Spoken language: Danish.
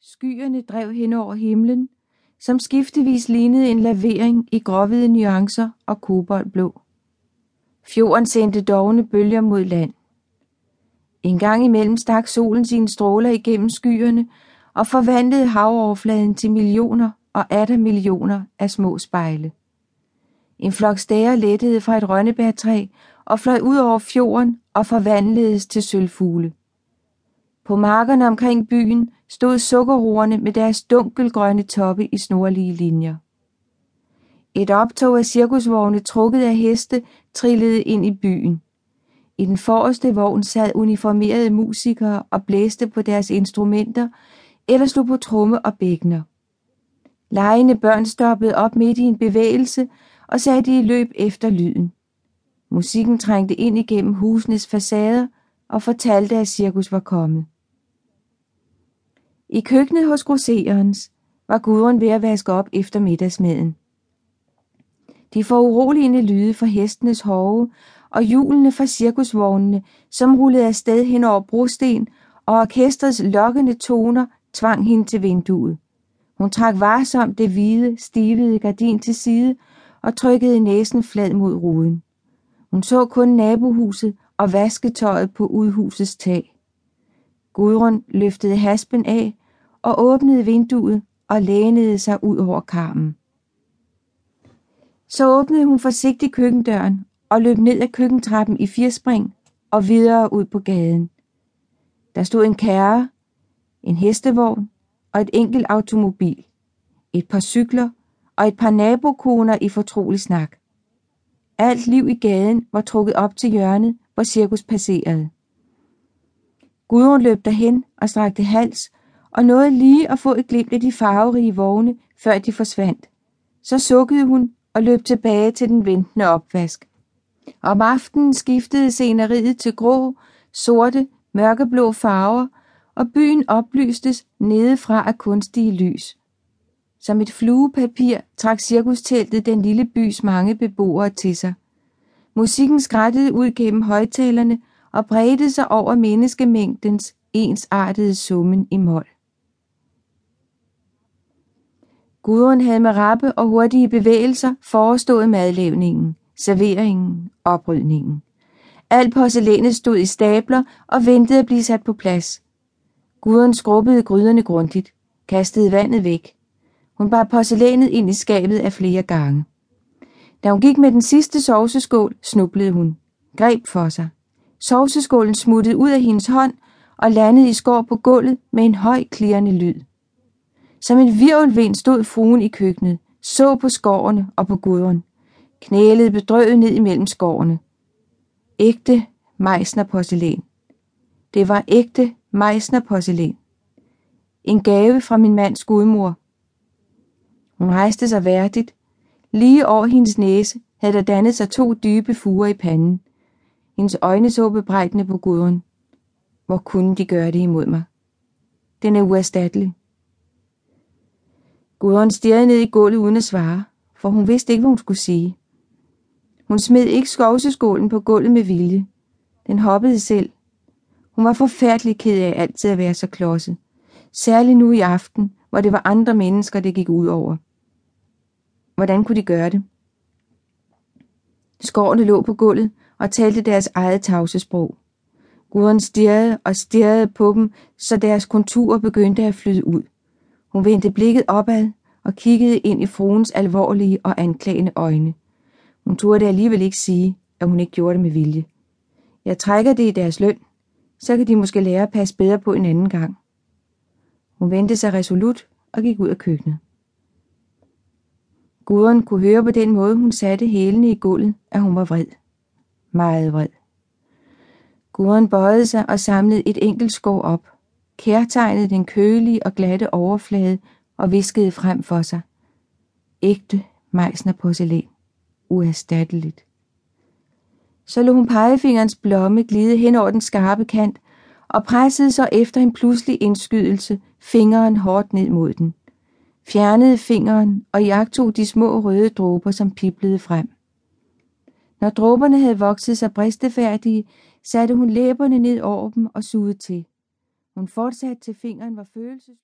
Skyerne drev hen over himlen, som skiftevis lignede en lavering i gråhvide nuancer og koboldblå. Fjorden sendte dogne bølger mod land. En gang imellem stak solen sine stråler igennem skyerne og forvandlede havoverfladen til millioner og atter millioner af små spejle. En flok stære lettede fra et rønnebærtræ og fløj ud over fjorden og forvandledes til sølvfugle. På markerne omkring byen stod sukkerroerne med deres dunkelgrønne toppe i snorlige linjer. Et optog af cirkusvogne trukket af heste trillede ind i byen. I den forreste vogn sad uniformerede musikere og blæste på deres instrumenter eller slog på tromme og bækkener. Lejende børn stoppede op midt i en bevægelse og satte i løb efter lyden. Musikken trængte ind igennem husenes facader og fortalte, at cirkus var kommet. I køkkenet hos grosserens var Gudrun ved at vaske op efter middagsmaden. De foruroligende lyde fra hestenes hove og hjulene fra cirkusvognene, som rullede afsted hen over brosten, og orkestrets lokkende toner tvang hende til vinduet. Hun trak varsomt det hvide, stivede gardin til side og trykkede næsen flad mod ruden. Hun så kun nabohuset og vasketøjet på udhusets tag. Gudrun løftede haspen af og åbnede vinduet og lænede sig ud over karmen. Så åbnede hun forsigtigt køkkendøren og løb ned ad køkkentrappen i firspring og videre ud på gaden. Der stod en kærre, en hestevogn og et enkelt automobil, et par cykler og et par nabokoner i fortrolig snak. Alt liv i gaden var trukket op til hjørnet, hvor cirkus passerede. Gudrun løb derhen og strakte hals og nåede lige at få et glimt af de farverige vogne, før de forsvandt. Så sukkede hun og løb tilbage til den ventende opvask. Om aftenen skiftede sceneriet til grå, sorte, mørkeblå farver, og byen oplystes nedefra af kunstige lys. Som et fluepapir trak cirkusteltet den lille bys mange beboere til sig. Musikken skrættede ud gennem højtalerne og bredte sig over menneskemængdens ensartede summen i mål. Gudrun havde med rappe og hurtige bevægelser forestået madlavningen, serveringen, oprydningen. Alt porcelænet stod i stabler og ventede at blive sat på plads. Gudrun skrubbede gryderne grundigt, kastede vandet væk. Hun bar porcelænet ind i skabet af flere gange. Da hun gik med den sidste sovseskål, snublede hun. Greb for sig. Sovseskålen smuttede ud af hendes hånd og landede i skår på gulvet med en høj klirrende lyd. Som en virvelvind stod fruen i køkkenet, så på skårene og på guderen, knælede bedrøvet ned imellem skårene. Ægte mejsner porcelæn. Det var ægte mejsner porcelæn. En gave fra min mands gudmor. Hun rejste sig værdigt. Lige over hendes næse havde der dannet sig to dybe fuger i panden. Hendes øjne så bebrejdende på guden. Hvor kunne de gøre det imod mig? Den er uerstattelig. Gudrun stirrede ned i gulvet uden at svare, for hun vidste ikke, hvad hun skulle sige. Hun smed ikke skovseskålen på gulvet med vilje. Den hoppede selv. Hun var forfærdelig ked af altid at være så klodset. Særligt nu i aften, hvor det var andre mennesker, det gik ud over. Hvordan kunne de gøre det? Skårene lå på gulvet og talte deres eget tavsesprog. Guden stirrede og stirrede på dem, så deres konturer begyndte at flyde ud. Hun vendte blikket opad og kiggede ind i fruens alvorlige og anklagende øjne. Hun turde alligevel ikke sige, at hun ikke gjorde det med vilje. Jeg trækker det i deres løn, så kan de måske lære at passe bedre på en anden gang. Hun vendte sig resolut og gik ud af køkkenet. Guderen kunne høre på den måde, hun satte hælene i gulvet, at hun var vred. Meget vred. Guren bøjede sig og samlede et enkelt skår op kærtegnede den kølige og glatte overflade og viskede frem for sig. Ægte mejsner porcelæn. Uerstatteligt. Så lå hun pegefingerens blomme glide hen over den skarpe kant og pressede så efter en pludselig indskydelse fingeren hårdt ned mod den. Fjernede fingeren og jagtog de små røde dråber, som piblede frem. Når dråberne havde vokset sig bristefærdige, satte hun læberne ned over dem og sugede til. Hun fortsatte til fingeren var følelses